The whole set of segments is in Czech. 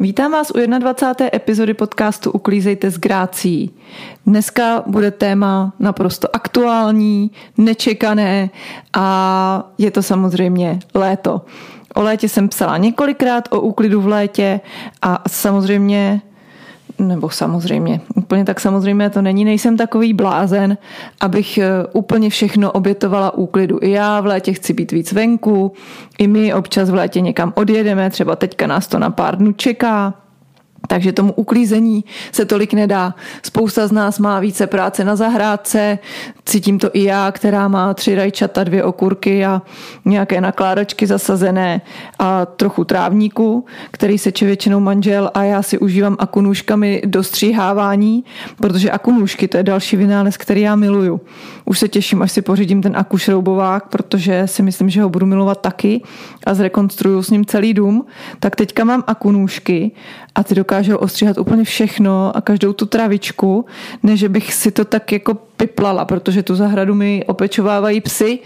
Vítám vás u 21. epizody podcastu Uklízejte s grácí. Dneska bude téma naprosto aktuální, nečekané a je to samozřejmě léto. O létě jsem psala několikrát, o úklidu v létě a samozřejmě nebo samozřejmě, úplně tak samozřejmě to není, nejsem takový blázen, abych eh, úplně všechno obětovala úklidu. I já v létě chci být víc venku, i my občas v létě někam odjedeme, třeba teďka nás to na pár dnů čeká, takže tomu uklízení se tolik nedá. Spousta z nás má více práce na zahrádce, cítím to i já, která má tři rajčata, dvě okurky a nějaké nakládačky zasazené a trochu trávníku, který seče většinou manžel a já si užívám akunůžkami do stříhávání, protože akunůžky to je další vynález, který já miluju. Už se těším, až si pořídím ten akušroubovák, protože si myslím, že ho budu milovat taky a zrekonstruju s ním celý dům. Tak teďka mám akunůžky a ty dokážou ostříhat úplně všechno a každou tu travičku, než bych si to tak jako piplala, protože tu zahradu mi opečovávají psy,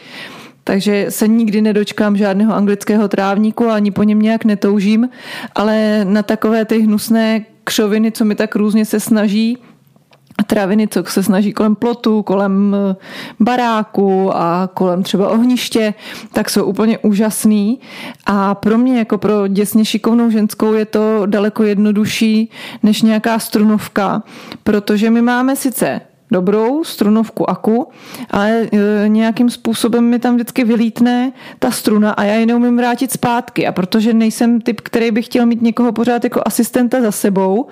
takže se nikdy nedočkám žádného anglického trávníku ani po něm nějak netoužím, ale na takové ty hnusné křoviny, co mi tak různě se snaží, traviny, co se snaží kolem plotu, kolem eh, baráku a kolem třeba ohniště, tak jsou úplně úžasný. A pro mě, jako pro děsně šikovnou ženskou, je to daleko jednodušší než nějaká strunovka, protože my máme sice dobrou strunovku aku, ale e, nějakým způsobem mi tam vždycky vylítne ta struna a já ji neumím vrátit zpátky. A protože nejsem typ, který by chtěl mít někoho pořád jako asistenta za sebou,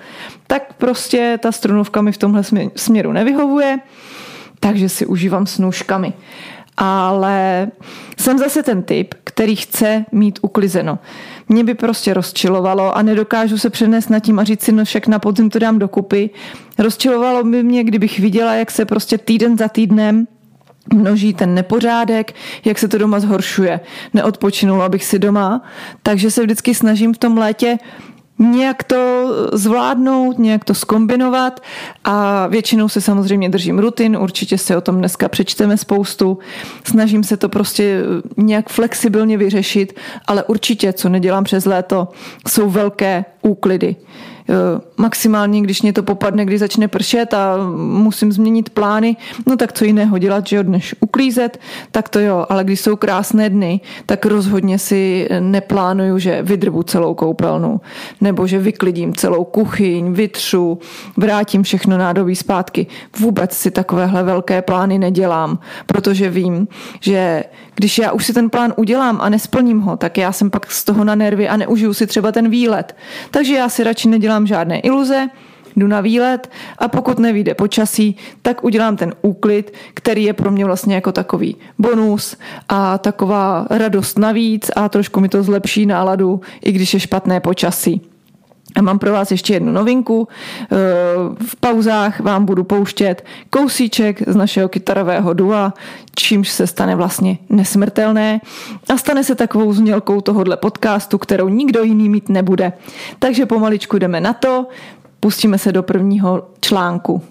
tak prostě ta strunovka mi v tomhle směru nevyhovuje, takže si užívám s nůžkami ale jsem zase ten typ, který chce mít uklizeno. Mě by prostě rozčilovalo a nedokážu se přenést na tím a říct si, no však na podzim to dám dokupy. Rozčilovalo by mě, kdybych viděla, jak se prostě týden za týdnem množí ten nepořádek, jak se to doma zhoršuje. Neodpočinula bych si doma, takže se vždycky snažím v tom létě nějak to zvládnout, nějak to skombinovat a většinou se samozřejmě držím rutin, určitě si o tom dneska přečteme spoustu, snažím se to prostě nějak flexibilně vyřešit, ale určitě, co nedělám přes léto, jsou velké úklidy. Eh, maximálně, když mě to popadne, když začne pršet a musím změnit plány, no tak co jiného dělat, že než uklízet, tak to jo, ale když jsou krásné dny, tak rozhodně si neplánuju, že vydrbu celou koupelnu, nebo že vyklidím celou kuchyň, vytřu, vrátím všechno nádobí zpátky. Vůbec si takovéhle velké plány nedělám, protože vím, že když já už si ten plán udělám a nesplním ho, tak já jsem pak z toho na nervy a neužiju si třeba ten výlet. Takže já si radši nedělám žádné iluze, jdu na výlet a pokud nevíde počasí, tak udělám ten úklid, který je pro mě vlastně jako takový bonus a taková radost navíc a trošku mi to zlepší náladu, i když je špatné počasí. A mám pro vás ještě jednu novinku. Eh, v pauzách vám budu pouštět kousíček z našeho kytarového dua, čímž se stane vlastně nesmrtelné a stane se takovou znělkou tohohle podcastu, kterou nikdo jiný mít nebude. Takže pomaličku jdeme na to, pustíme se do prvního článku.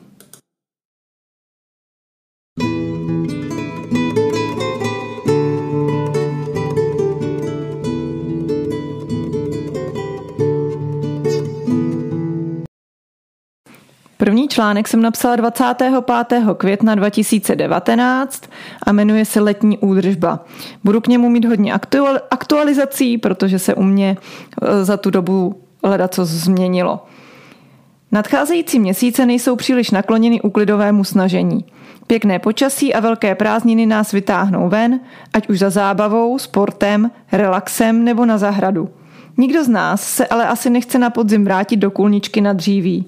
Článek jsem napsala 25. května 2019 a jmenuje se Letní údržba. Budu k němu mít hodně aktualizací, protože se u mě e, za tu dobu leda co změnilo. Nadcházející měsíce nejsou příliš nakloněny úklidovému snažení. Pěkné počasí a velké prázdniny nás vytáhnou ven, ať už za zábavou, sportem, relaxem nebo na zahradu. Nikdo z nás se ale asi nechce na podzim vrátit do kulničky na dříví.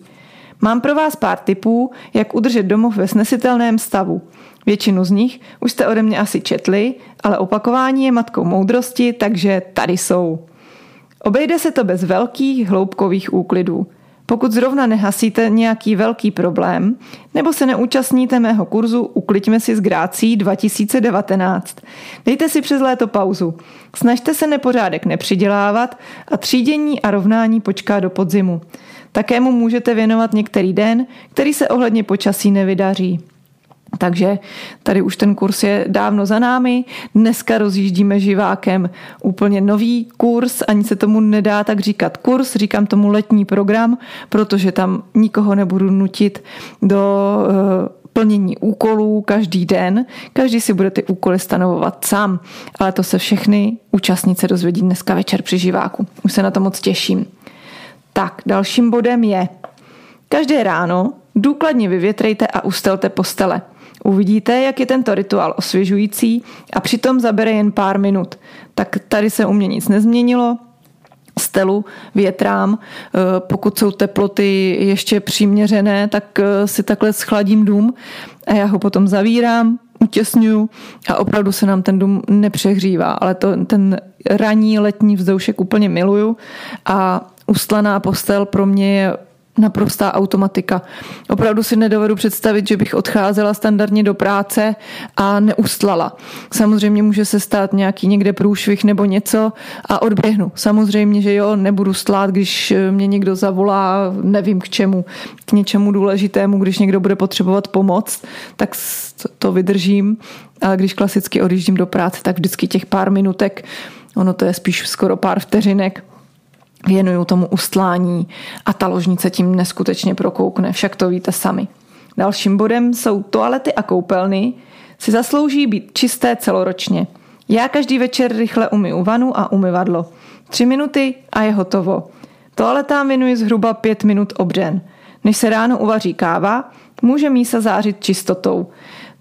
Mám pro vás pár tipů, jak udržet domov ve snesitelném stavu. Většinu z nich už jste ode mě asi četli, ale opakování je matkou moudrosti, takže tady jsou. Obejde se to bez velkých hloubkových úklidů. Pokud zrovna nehasíte nějaký velký problém, nebo se neúčastníte mého kurzu Ukliďme si s Grácí 2019. Dejte si přes léto pauzu. Snažte se nepořádek nepřidělávat a třídění a rovnání počká do podzimu. Také mu můžete věnovat některý den, který se ohledně počasí nevydaří. Takže tady už ten kurz je dávno za námi. Dneska rozjíždíme živákem úplně nový kurz, ani se tomu nedá tak říkat kurz, říkám tomu letní program, protože tam nikoho nebudu nutit do uh, plnění úkolů každý den. Každý si bude ty úkoly stanovovat sám, ale to se všechny účastnice dozvědí dneska večer při živáku. Už se na to moc těším. Tak, dalším bodem je, každé ráno důkladně vyvětrejte a ustelte postele. Uvidíte, jak je tento rituál osvěžující a přitom zabere jen pár minut. Tak tady se u mě nic nezměnilo, stelu větrám. Eh, pokud jsou teploty ještě přiměřené, tak eh, si takhle schladím dům a já ho potom zavírám, utěsňuju a opravdu se nám ten dům nepřehřívá, ale to, ten ranní letní vzdušek úplně miluju a ustlaná postel pro mě je naprostá automatika. Opravdu si nedovedu představit, že bych odcházela standardně do práce a neustlala. Samozřejmě může se stát nějaký někde průšvih nebo něco a odběhnu. Samozřejmě, že jo, nebudu stlát, když mě někdo zavolá, nevím k čemu, k něčemu důležitému, když někdo bude potřebovat pomoc, tak to vydržím. Ale když klasicky odjíždím do práce, tak vždycky těch pár minutek, ono to je spíš skoro pár vteřinek, věnuju tomu ustlání a ta ložnice tím neskutečně prokoukne, však to víte sami. Dalším bodem jsou toalety a koupelny, si zaslouží být čisté celoročně. Já každý večer rychle umyju vanu a umyvadlo. Tři minuty a je hotovo. Toaletám věnuji zhruba pět minut obden. Než se ráno uvaří káva, může mísa zářit čistotou.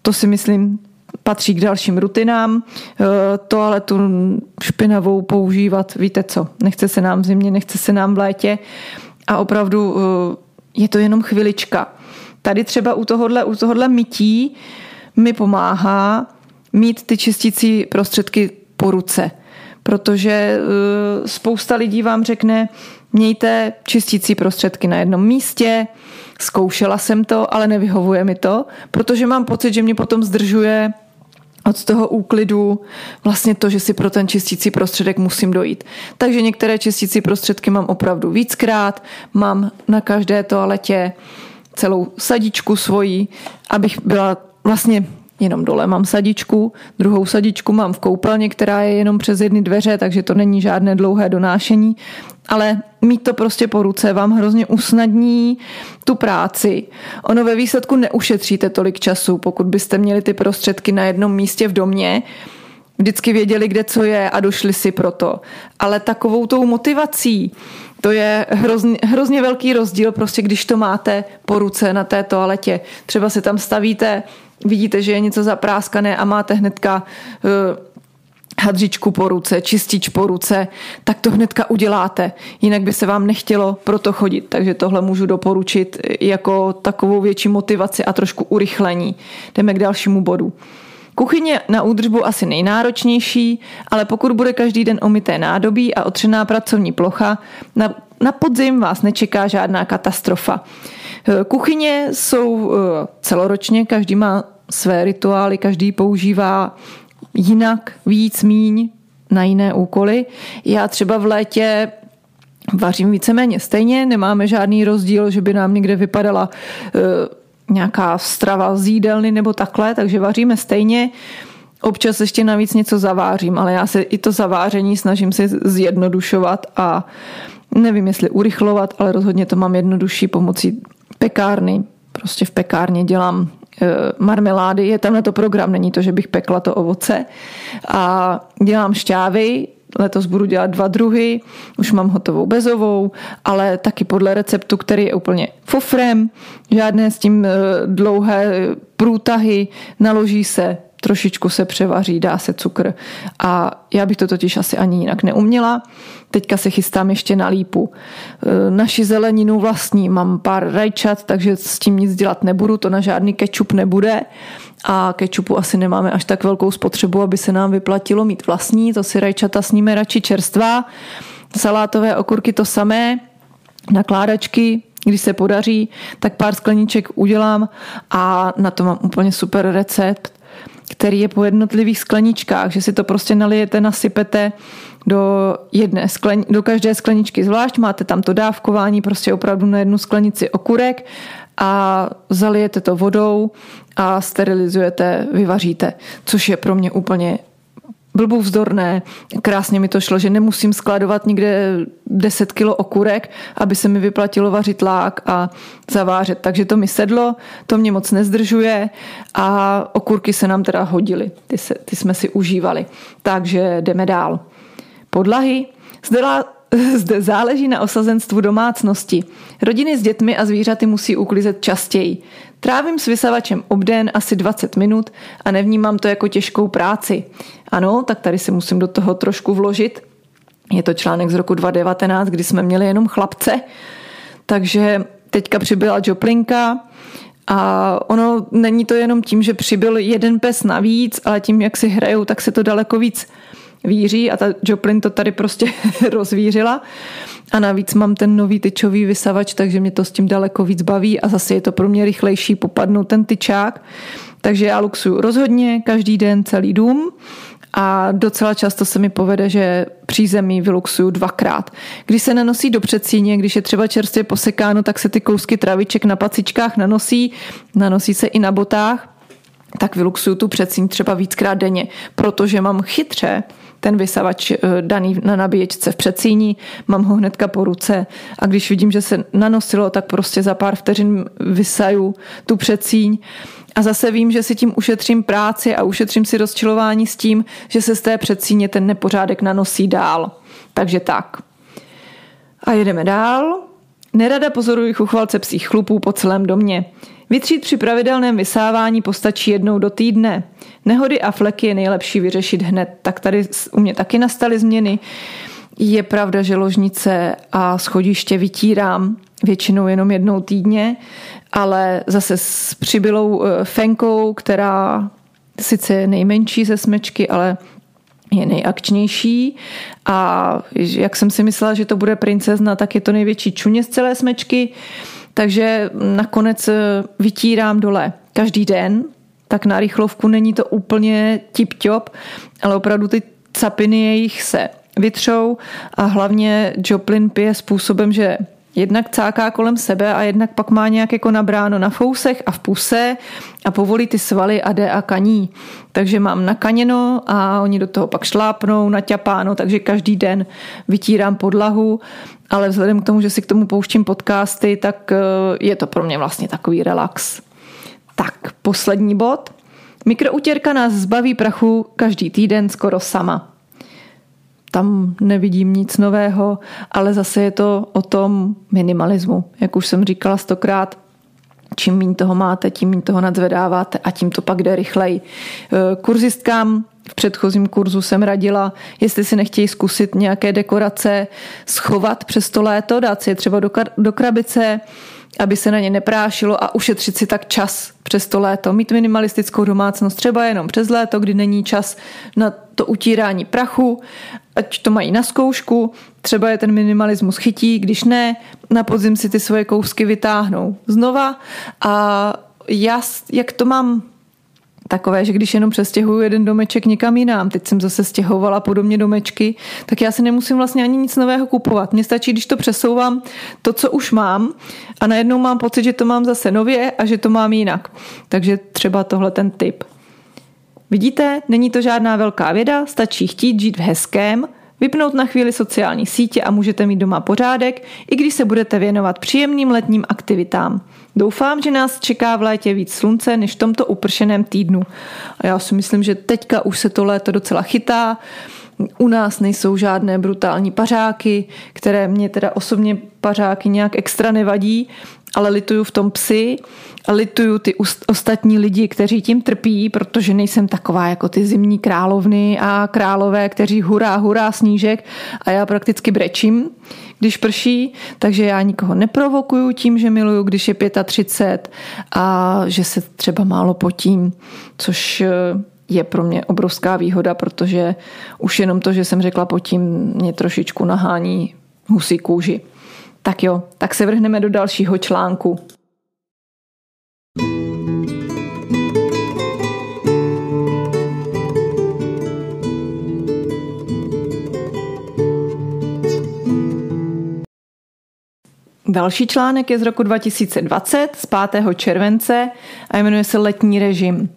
To si myslím patří k dalším rutinám. Eh, toaletu špinavou používat, víte co, nechce se nám v zimě, nechce se nám v létě a opravdu eh, je to jenom chvilička. Tady třeba u tohohle, u tohohle mytí mi pomáhá mít ty čistící prostředky po ruce, protože eh, spousta lidí vám řekne, mějte čistící prostředky na jednom místě, zkoušela jsem to, ale nevyhovuje mi to, protože mám pocit, že mě potom zdržuje od toho úklidu vlastně to, že si pro ten čistící prostředek musím dojít. Takže některé čistící prostředky mám opravdu víckrát, mám na každé toaletě celou sadičku svoji, abych byla vlastně jenom dole mám sadičku, druhou sadičku mám v koupelně, která je jenom přes jedny dveře, takže to není žádné dlouhé donášení, ale mít to prostě po ruce vám hrozně usnadní tu práci. Ono ve výsledku neušetříte tolik času, pokud byste měli ty prostředky na jednom místě v domě, vždycky věděli, kde co je a došli si pro to. Ale takovou tou motivací, to je hrozně, hrozně velký rozdíl, prostě když to máte po ruce na té toaletě. Třeba si tam stavíte vidíte, že je něco zapráskané a máte hnedka uh, hadřičku po ruce, čistič po ruce, tak to hnedka uděláte. Jinak by se vám nechtělo proto chodit. Takže tohle můžu doporučit jako takovou větší motivaci a trošku urychlení. Jdeme k dalšímu bodu. Kuchyně na údržbu asi nejnáročnější, ale pokud bude každý den omité nádobí a otřená pracovní plocha, na, na podzim vás nečeká žádná katastrofa. Kuchyně jsou eh, celoročně, každý má své rituály, každý používá jinak, víc, míň na jiné úkoly. Já třeba v létě vařím víceméně stejně, nemáme žádný rozdíl, že by nám někde vypadala uh, nějaká strava z jídelny nebo takhle, takže vaříme stejně. Občas ještě navíc něco zavářím, ale já se i to zaváření snažím si zjednodušovat a nevím, jestli urychlovat, ale rozhodně to mám jednodušší pomocí pekárny. Prostě v pekárně dělám e, marmelády, je tam na to program, není to, že bych pekla to ovoce. A dělám šťávy, letos budu dělat dva druhy, už mám hotovou bezovou, ale taky podle receptu, který je úplně fofrem, žádné s tím e, dlouhé průtahy, naloží se trošičku se převaří, dá se cukr. A já bych to totiž asi ani jinak neuměla. Teďka se chystám ještě na lípu. E, naši zeleninu vlastní mám pár rajčat, takže s tím nic dělat nebudu, to na žádný kečup nebude. A kečupu asi nemáme až tak velkou spotřebu, aby se nám vyplatilo mít vlastní, to si rajčata sníme radši čerstvá. Salátové okurky to samé, nakládačky, když se podaří, tak pár skleníček udělám a na to mám úplně super recept který je po jednotlivých skleničkách, že si to prostě nalijete, nasypete do, jedné sklen, do každé skleničky. Zvlášť, máte tam to dávkování, prostě opravdu na jednu sklenici okurek a zalijete to vodou a sterilizujete, vyvaříte, což je pro mě úplně blbou vzdorné, krásně mi to šlo, že nemusím skladovat nikde 10 kilo okurek, aby se mi vyplatilo vařit lák a zavářet. Takže to mi sedlo, to mě moc nezdržuje a okurky se nám teda hodily, ty, se, ty jsme si užívali. Takže jdeme dál. Podlahy. Zde, zde záleží na osazenstvu domácnosti. Rodiny s dětmi a zvířaty musí uklizet častěji. Trávím s vysavačem obden asi 20 minut a nevnímám to jako těžkou práci. Ano, tak tady si musím do toho trošku vložit. Je to článek z roku 2019, kdy jsme měli jenom chlapce, takže teďka přibyla Joplinka a ono není to jenom tím, že přibyl jeden pes navíc, ale tím, jak si hrajou, tak se to daleko víc víří a ta Joplin to tady prostě rozvířila. A navíc mám ten nový tyčový vysavač, takže mě to s tím daleko víc baví a zase je to pro mě rychlejší popadnout ten tyčák. Takže já luxuju rozhodně každý den celý dům a docela často se mi povede, že přízemí vyluxuju dvakrát. Když se nanosí do předsíně, když je třeba čerstvě posekáno, tak se ty kousky traviček na pacičkách nanosí, nanosí se i na botách, tak vyluxuju tu předsíň třeba víckrát denně, protože mám chytře ten vysavač eh, daný na nabíječce v předsíní, mám ho hnedka po ruce a když vidím, že se nanosilo, tak prostě za pár vteřin vysaju tu předsíň a zase vím, že si tím ušetřím práci a ušetřím si rozčilování s tím, že se z té předsíně ten nepořádek nanosí dál. Takže tak. A jedeme dál. Nerada pozoruji chuchvalce psích chlupů po celém domě. Vytřít při pravidelném vysávání postačí jednou do týdne. Nehody a fleky je nejlepší vyřešit hned, tak tady u mě taky nastaly změny. Je pravda, že ložnice a schodiště vytírám většinou jenom jednou týdně, ale zase s přibylou eh, fenkou, která sice je nejmenší ze smečky, ale je nejakčnější a jak jsem si myslela, že to bude princezna, tak je to největší čuně z celé smečky, takže nakonec eh, vytírám dole každý den, tak na rychlovku není to úplně tip-top, ale opravdu ty capiny jejich se vytřou a hlavně Joplin pije způsobem, že jednak cáká kolem sebe a jednak pak má nějak jako nabráno na fousech a v puse a povolí ty svaly a jde a kaní. Takže mám nakaněno a oni do toho pak šlápnou, naťapáno, takže každý den vytírám podlahu, ale vzhledem k tomu, že si k tomu pouštím podcasty, tak eh, je to pro mě vlastně takový relax. Tak, poslední bod. Mikroutěrka nás zbaví prachu každý týden skoro sama tam nevidím nic nového, ale zase je to o tom minimalismu. Jak už jsem říkala stokrát, čím méně toho máte, tím méně toho nadzvedáváte a tím to pak jde rychleji. E, kurzistkám v předchozím kurzu jsem radila, jestli si nechtějí zkusit nějaké dekorace schovat přes to léto, dát si je třeba do, do krabice, aby se na ně neprášilo a ušetřit si tak čas přes to léto. Mít minimalistickou domácnost třeba jenom přes léto, kdy není čas na to utírání prachu, ať to mají na zkoušku, třeba je ten minimalismus chytí, když ne, na podzim si ty svoje kousky vytáhnou znova a já, jak to mám takové, že když jenom přestěhuju jeden domeček někam jinam, teď jsem zase stěhovala podobně domečky, tak já si nemusím vlastně ani nic nového kupovat. Mně stačí, když to přesouvám to, co už mám a najednou mám pocit, že to mám zase nově a že to mám jinak. Takže třeba tohle ten tip. Vidíte, není to žádná velká věda, stačí chtít žít v hezkém, vypnout na chvíli sociální sítě a můžete mít doma pořádek, i když se budete věnovat příjemným letním aktivitám. Doufám, že nás čeká v létě víc slunce než v tomto upršeném týdnu. A já si myslím, že teďka už se to léto docela chytá. U nás nejsou žádné brutální pařáky, které mě teda osobně pařáky nějak extra nevadí, ale lituju v tom psy a lituju ty ostatní lidi, kteří tím trpí, protože nejsem taková jako ty zimní královny a králové, kteří hurá, hurá snížek a já prakticky brečím, když prší, takže já nikoho neprovokuju tím, že miluju, když je 35 a že se třeba málo potím, což eh, je pro mě obrovská výhoda, protože už jenom to, že jsem řekla potím, mě trošičku nahání husí kůži. Tak jo, tak se vrhneme do dalšího článku. Další článek je z roku 2020, z 5. července a jmenuje se Letní režim.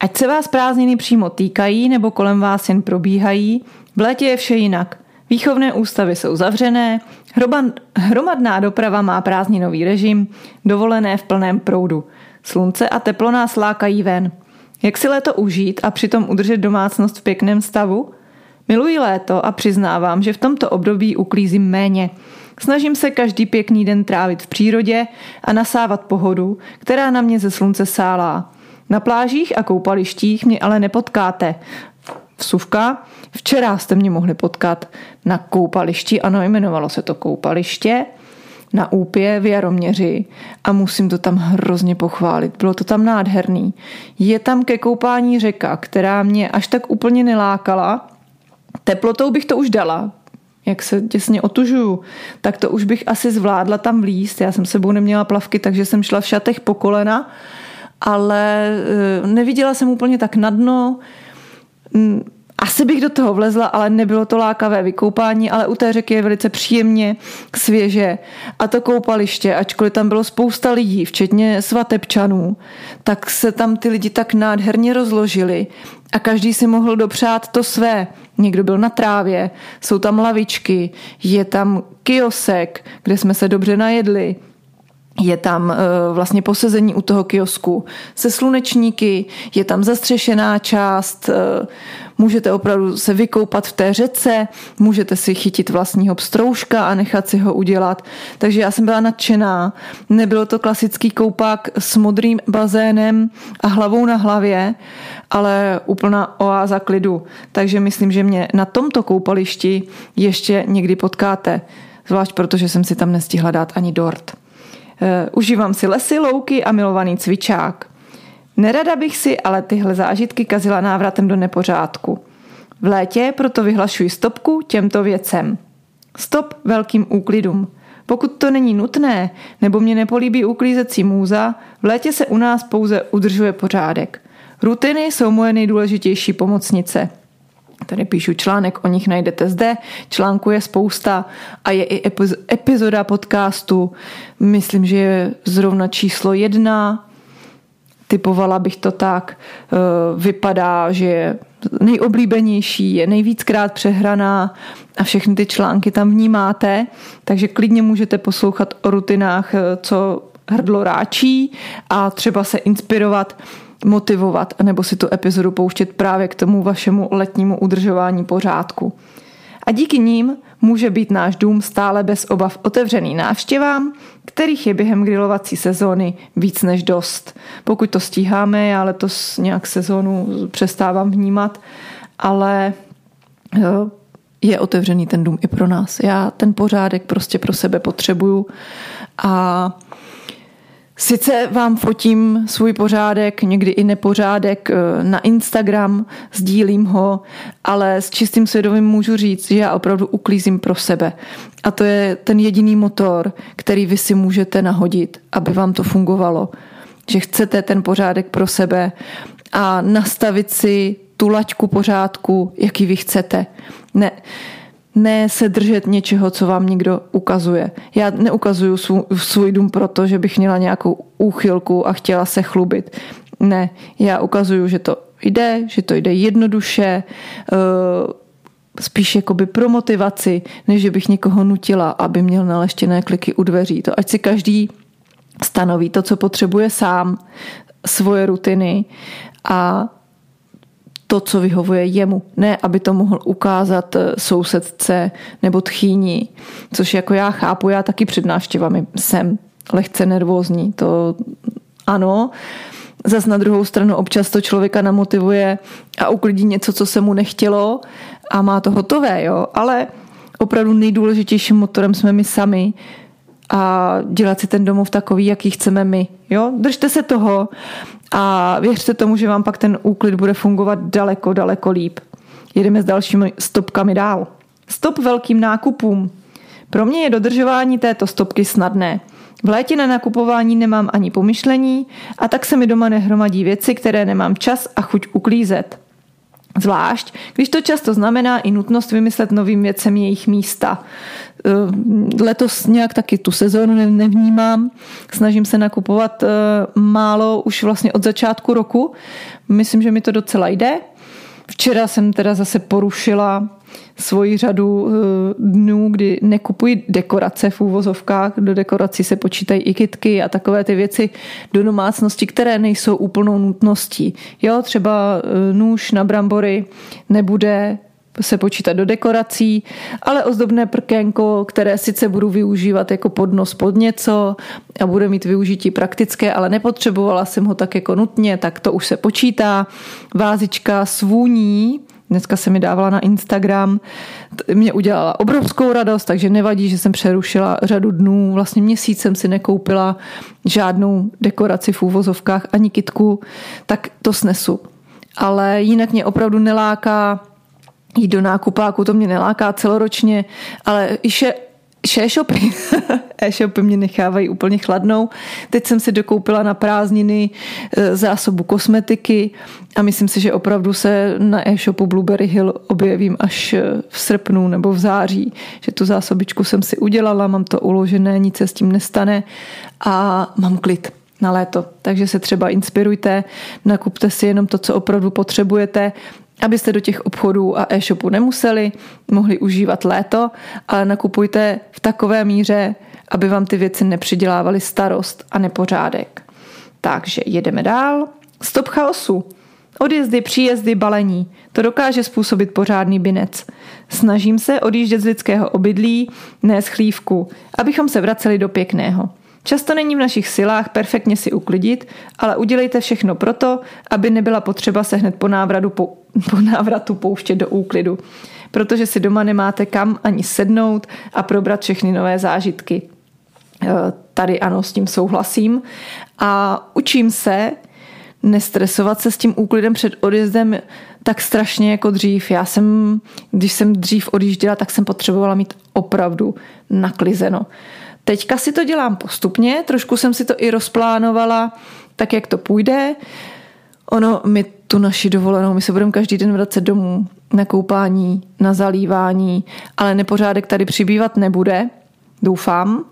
Ať se vás prázdniny přímo týkají nebo kolem vás jen probíhají, v létě je vše jinak. Výchovné ústavy jsou zavřené, hromadná doprava má prázdninový režim, dovolené v plném proudu. Slunce a teplo nás lákají ven. Jak si léto užít a přitom udržet domácnost v pěkném stavu? Miluji léto a přiznávám, že v tomto období uklízím méně. Snažím se každý pěkný den trávit v přírodě a nasávat pohodu, která na mě ze slunce sálá. Na plážích a koupalištích mě ale nepotkáte. Vsuvka. Včera jste mě mohli potkat na koupališti, ano, jmenovalo se to koupaliště, na Úpě v Jaroměři a musím to tam hrozně pochválit. Bylo to tam nádherný. Je tam ke koupání řeka, která mě až tak úplně nelákala. Teplotou bych to už dala, jak se těsně otužuju, tak to už bych asi zvládla tam vlíst. Já jsem sebou neměla plavky, takže jsem šla v šatech po kolena, ale eh, neviděla jsem úplně tak na dno asi bych do toho vlezla, ale nebylo to lákavé vykoupání, ale u té řeky je velice příjemně, svěže. A to koupaliště, ačkoliv tam bylo spousta lidí, včetně svatebčanů, tak se tam ty lidi tak nádherně rozložili a každý si mohl dopřát to své. Někdo byl na trávě, jsou tam lavičky, je tam kiosek, kde jsme se dobře najedli, je tam uh, vlastně posezení u toho kiosku se slunečníky, je tam zastřešená část, uh, můžete opravdu se vykoupat v té řece, můžete si chytit vlastního pstroužka a nechat si ho udělat. Takže já jsem byla nadšená. Nebylo to klasický koupák s modrým bazénem a hlavou na hlavě, ale úplná oáza klidu. Takže myslím, že mě na tomto koupališti ještě někdy potkáte. Zvlášť protože jsem si tam nestihla dát ani dort. Eh, užívám si lesy, louky a milovaný cvičák. Nerada bych si ale tyhle zážitky kazila návratem do nepořádku. V létě proto vyhlašuji stopku těmto věcem. Stop velkým úklidům. Pokud to není nutné, nebo mě nepolíbí uklízecí můza, v létě se u nás pouze udržuje pořádek. Rutiny jsou moje nejdůležitější pomocnice. Tady píšu článek, o nich najdete zde. Článku je spousta a je i epizoda podcastu. Myslím, že je zrovna číslo jedna. Typovala bych to tak. E, vypadá, že je nejoblíbenější, je nejvíckrát přehraná a všechny ty články tam vnímáte, takže klidně můžete poslouchat o rutinách, e, co hrdlo ráčí a třeba se inspirovat motivovat, nebo si tu epizodu pouštět právě k tomu vašemu letnímu udržování pořádku. A díky ním může být náš dům stále bez obav otevřený návštěvám, kterých je během grilovací sezóny víc než dost. Pokud to stíháme, já letos nějak sezónu přestávám vnímat, ale eh, je otevřený ten dům i pro nás. Já ten pořádek prostě pro sebe potřebuju a Sice vám fotím svůj pořádek, někdy i nepořádek eh, na Instagram, sdílím ho, ale s čistým svědomím můžu říct, že já opravdu uklízím pro sebe. A to je ten jediný motor, který vy si můžete nahodit, aby vám to fungovalo. Že chcete ten pořádek pro sebe a nastavit si tu laťku pořádku, jaký vy chcete. Ne, ne se držet něčeho, co vám někdo ukazuje. Já neukazuju svůj, dům proto, že bych měla nějakou úchylku a chtěla se chlubit. Ne, já ukazuju, že to jde, že to jde jednoduše, eh, spíš jakoby pro motivaci, než že bych někoho nutila, aby měl naleštěné kliky u dveří. To ať si každý stanoví to, co potřebuje sám, svoje rutiny a to, co vyhovuje jemu. Ne, aby to mohl ukázat eh, sousedce nebo tchýni, což jako já chápu, já taky před návštěvami jsem lehce nervózní. To ano, Zas na druhou stranu občas to člověka namotivuje a uklidí něco, co se mu nechtělo a má to hotové, jo. Ale opravdu nejdůležitějším motorem jsme my sami a dělat si ten domov takový, jaký chceme my. Jo? Držte se toho a věřte tomu, že vám pak ten úklid bude fungovat daleko, daleko líp. Jedeme s dalšími stopkami dál. Stop velkým nákupům. Pro mě je dodržování této stopky snadné. V létě na nakupování nemám ani pomyšlení a tak se mi doma nehromadí věci, které nemám čas a chuť uklízet. Zvlášť, když to často znamená i nutnost vymyslet novým věcem jejich místa. Eh, letos nějak taky tu sezónu nevnímám. Snažím se nakupovat eh, málo už vlastně od začátku roku. Myslím, že mi to docela jde. Včera jsem teda zase porušila svoji řadu eh, dnů, kdy nekupuji dekorace v úvozovkách. Do dekorací se počítají i kitky a takové ty věci do domácnosti, které nejsou úplnou nutností. Jo, třeba nůž na brambory nebude se počítat do dekorací, ale ozdobné prkénko, které sice budu využívat jako podnos pod něco a bude mít využití praktické, ale nepotřebovala jsem ho tak jako nutně, tak to už se počítá. Vázička svůní, dneska se mi dávala na Instagram, mě udělala obrovskou radost, takže nevadí, že jsem přerušila řadu dnů. Vlastně měsíc jsem si nekoupila žádnou dekoraci v úvozovkách ani kitku, tak to snesu. Ale jinak mě opravdu neláká jít do nákupáku, to mě neláká celoročně, ale i še, e-shopy, e-shopy mě nechávají úplně chladnou. Teď jsem si dokoupila na prázdniny e, zásobu kosmetiky a myslím si, že opravdu se na e-shopu Blueberry Hill objevím až e, v srpnu nebo v září, že tu zásobičku jsem si udělala, mám to uložené, nic se s tím nestane a mám klid na léto. Takže se třeba inspirujte, nakupte si jenom to, co opravdu potřebujete abyste do těch obchodů a e-shopů nemuseli, mohli užívat léto, ale nakupujte v takové míře, aby vám ty věci nepřidělávaly starost a nepořádek. Takže jedeme dál. Stop chaosu. Odjezdy, příjezdy, balení. To dokáže způsobit pořádný binec. Snažím se odjíždět z lidského obydlí, ne z chlívku, abychom se vraceli do pěkného. Často není v našich silách perfektně si uklidit, ale udělejte všechno proto, aby nebyla potřeba se hned po návratu, po, po návratu pouštět do úklidu. Protože si doma nemáte kam ani sednout a probrat všechny nové zážitky. E, tady ano, s tím souhlasím. A učím se nestresovat se s tím úklidem před odjezdem tak strašně jako dřív. Já jsem, když jsem dřív odjížděla, tak jsem potřebovala mít opravdu naklizeno. Teďka si to dělám postupně, trošku jsem si to i rozplánovala, tak jak to půjde. Ono, my tu naši dovolenou, my se budeme každý den vracet domů na koupání, na zalívání, ale nepořádek tady přibývat nebude, doufám.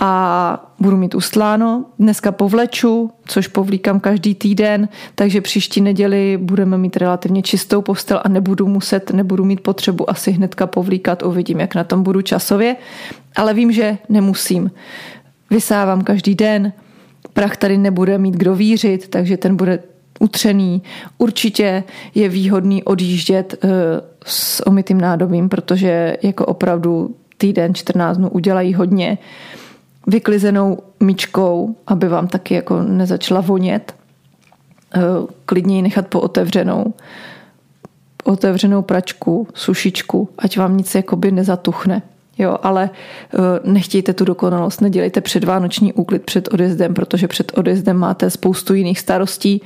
A budu mít ustláno. Dneska povleču, což povlíkám každý týden, takže příští neděli budeme mít relativně čistou postel a nebudu muset, nebudu mít potřebu asi hnedka povlíkat, uvidím, jak na tom budu časově ale vím, že nemusím. Vysávám každý den, prach tady nebude mít kdo vířit, takže ten bude utřený. Určitě je výhodný odjíždět eh, s omytým nádobím, protože jako opravdu týden, 14 dnů udělají hodně vyklizenou myčkou, aby vám taky jako nezačala vonět. Eh, klidně ji nechat po otevřenou otevřenou pračku, sušičku, ať vám nic jakoby nezatuchne. Jo, ale uh, nechtějte tu dokonalost, nedělejte předvánoční úklid před odjezdem, protože před odjezdem máte spoustu jiných starostí,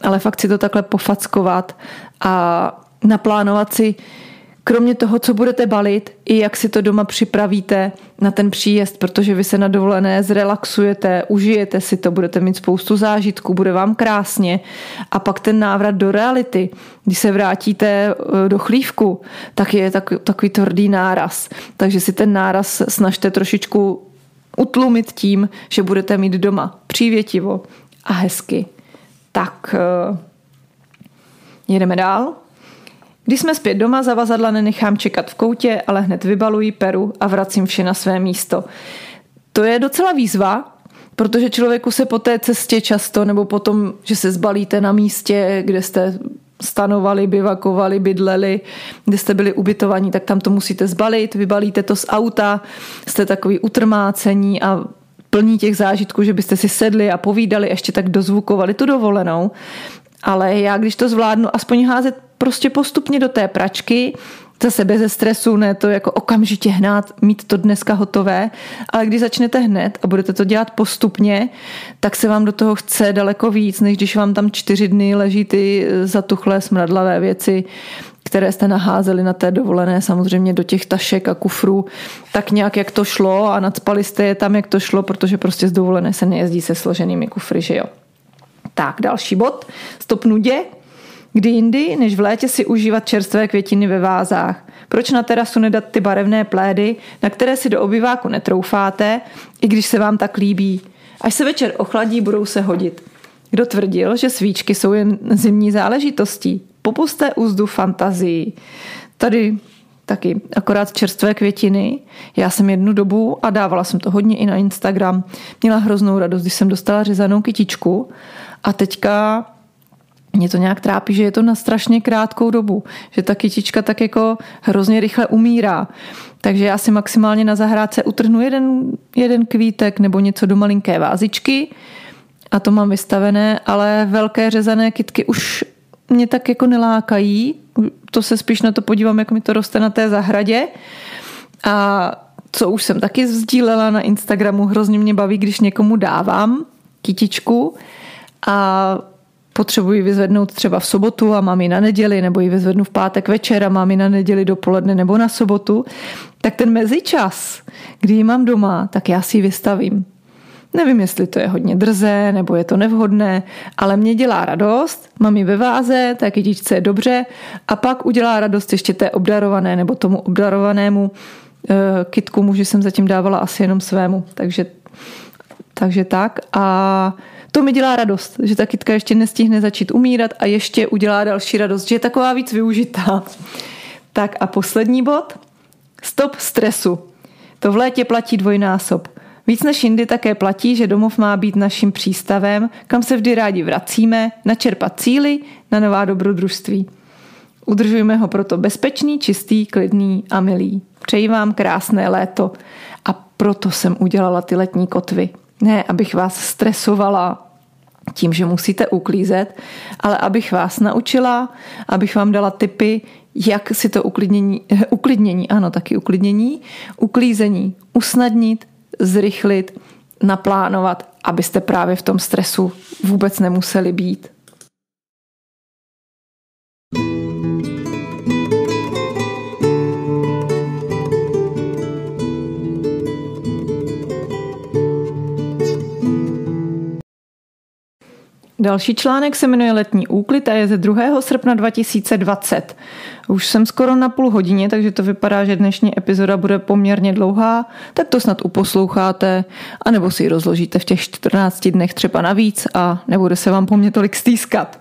ale fakt si to takhle pofackovat a naplánovat si kromě toho, co budete balit, i jak si to doma připravíte na ten příjezd, protože vy se na dovolené zrelaxujete, užijete si to, budete mít spoustu zážitků, bude vám krásně a pak ten návrat do reality, když se vrátíte eh, do chlívku, tak je takový, tvrdý náraz. Takže si ten náraz snažte trošičku utlumit tím, že budete mít doma přívětivo a hezky. Tak eh, jedeme dál. Když jsme zpět doma, zavazadla nenechám čekat v koutě, ale hned vybaluji peru a vracím vše na své místo. To je docela výzva, protože člověku se po té cestě často, nebo potom, že se zbalíte na místě, kde jste stanovali, bivakovali, bydleli, kde jste byli ubytovaní, tak tam to musíte zbalit, vybalíte to z auta, jste takový utrmácení a plní těch zážitků, že byste si sedli a povídali, ještě tak dozvukovali tu dovolenou. Ale já, když to zvládnu aspoň házet prostě postupně do té pračky, zase bez stresu, ne to jako okamžitě hnát, mít to dneska hotové, ale když začnete hned a budete to dělat postupně, tak se vám do toho chce daleko víc, než když vám tam čtyři dny leží ty zatuchlé smradlavé věci, které jste naházeli na té dovolené samozřejmě do těch tašek a kufrů, tak nějak jak to šlo a nadspali jste je tam, jak to šlo, protože prostě z dovolené se nejezdí se složenými kufry, že jo. Tak, další bod. Stop nudě. Kdy jindy, než v létě si užívat čerstvé květiny ve vázách. Proč na terasu nedat ty barevné plédy, na které si do obyváku netroufáte, i když se vám tak líbí? Až se večer ochladí, budou se hodit. Kdo tvrdil, že svíčky jsou jen zimní záležitostí? Popuste úzdu fantazii. Tady taky akorát čerstvé květiny. Já jsem jednu dobu a dávala jsem to hodně i na Instagram. Měla hroznou radost, když jsem dostala řezanou kytičku a teďka mě to nějak trápí, že je to na strašně krátkou dobu, že ta kytička tak jako hrozně rychle umírá. Takže já si maximálně na zahrádce utrhnu jeden, jeden kvítek nebo něco do malinké vázičky a to mám vystavené, ale velké řezané kytky už mě tak jako nelákají. To se spíš na to podívám, jak mi to roste na té zahradě. A co už jsem taky sdílela na Instagramu, hrozně mě baví, když někomu dávám kytičku a potřebuji vyzvednout třeba v sobotu a mám ji na neděli, nebo ji vyzvednu v pátek večer a mám ji na neděli dopoledne nebo na sobotu, tak ten mezičas, kdy ji mám doma, tak já si ji vystavím. Nevím, jestli to je hodně drzé, nebo je to nevhodné, ale mě dělá radost, mám ji ve váze, té kytičce je dobře a pak udělá radost ještě té obdarované nebo tomu obdarovanému e, kitku muži jsem zatím dávala asi jenom svému, takže, takže tak a to mi dělá radost, že ta kytka ještě nestihne začít umírat a ještě udělá další radost, že je taková víc využitá. Tak a poslední bod. Stop stresu. To v létě platí dvojnásob. Víc než jindy také platí, že domov má být naším přístavem, kam se vždy rádi vracíme, načerpat cíly na nová dobrodružství. Udržujme ho proto bezpečný, čistý, klidný a milý. Přeji vám krásné léto a proto jsem udělala ty letní kotvy. Ne, abych vás stresovala tím, že musíte uklízet, ale abych vás naučila, abych vám dala tipy, jak si to uklidnění, uklidnění, ano, taky uklidnění, uklízení usnadnit, zrychlit, naplánovat, abyste právě v tom stresu vůbec nemuseli být. Další článek se jmenuje Letní úklid a je ze 2. srpna 2020. Už jsem skoro na půl hodině, takže to vypadá, že dnešní epizoda bude poměrně dlouhá, tak to snad uposloucháte, anebo si ji rozložíte v těch 14 dnech třeba navíc a nebude se vám po mně tolik stýskat.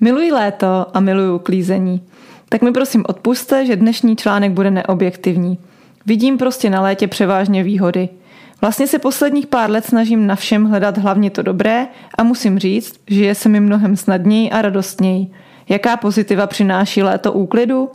Miluji léto a miluju klízení. Tak mi prosím odpuste, že dnešní článek bude neobjektivní. Vidím prostě na létě převážně výhody – Vlastně se posledních pár let snažím na všem hledat hlavně to dobré a musím říct, že je se mi mnohem snadněji a radostněji. Jaká pozitiva přináší léto úklidu?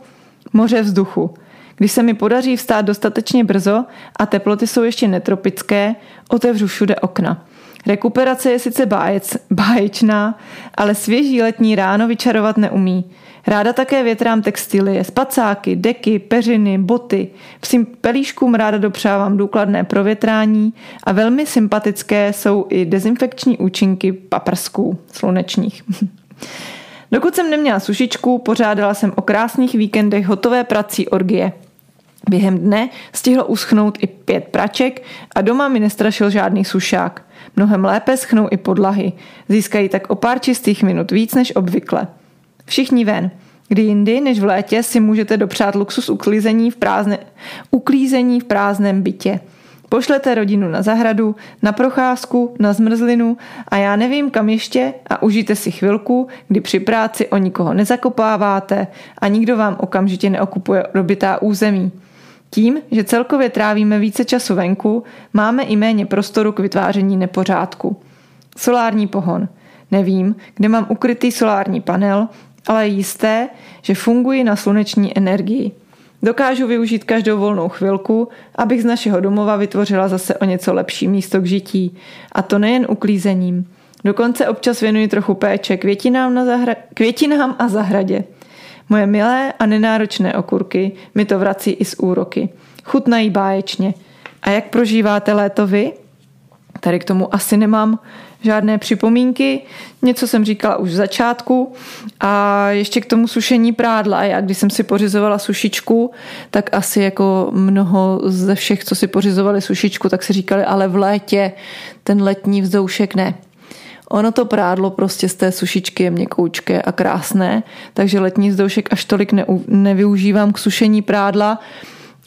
Moře vzduchu. Když se mi podaří vstát dostatečně brzo a teploty jsou ještě netropické, otevřu všude okna. Rekuperace je sice bájec, báječná, ale svěží letní ráno vyčarovat neumí. Ráda také větrám textilie, spacáky, deky, peřiny, boty. Psím pelíškům ráda dopřávám důkladné provětrání a velmi sympatické jsou i dezinfekční účinky paprsků slunečních. Dokud jsem neměla sušičku, pořádala jsem o krásných víkendech hotové prací orgie. Během dne stihlo uschnout i pět praček a doma mi nestrašil žádný sušák. Mnohem lépe schnou i podlahy. Získají tak o pár čistých minut víc než obvykle. Všichni ven. Kdy jindy, než v létě, si můžete dopřát luxus uklízení v, prázdne, uklízení v prázdném bytě. Pošlete rodinu na zahradu, na procházku, na zmrzlinu a já nevím kam ještě a užijte si chvilku, kdy při práci o nikoho nezakopáváte a nikdo vám okamžitě neokupuje dobitá území. Tím, že celkově trávíme více času venku, máme i méně prostoru k vytváření nepořádku. Solární pohon. Nevím, kde mám ukrytý solární panel, ale je jisté, že funguji na sluneční energii. Dokážu využít každou volnou chvilku, abych z našeho domova vytvořila zase o něco lepší místo k žití. A to nejen uklízením. Dokonce občas věnuji trochu péče květinám, na zahra- květinám a zahradě. Moje milé a nenáročné okurky mi to vrací i z úroky. Chutnají báječně. A jak prožíváte léto vy? Tady k tomu asi nemám žádné připomínky. Něco jsem říkala už v začátku a ještě k tomu sušení prádla. Já když jsem si pořizovala sušičku, tak asi jako mnoho ze všech, co si pořizovali sušičku, tak si říkali, ale v létě ten letní vzdoušek ne. Ono to prádlo prostě z té sušičky je měkoučké a krásné, takže letní zdoušek až tolik ne, nevyužívám k sušení prádla,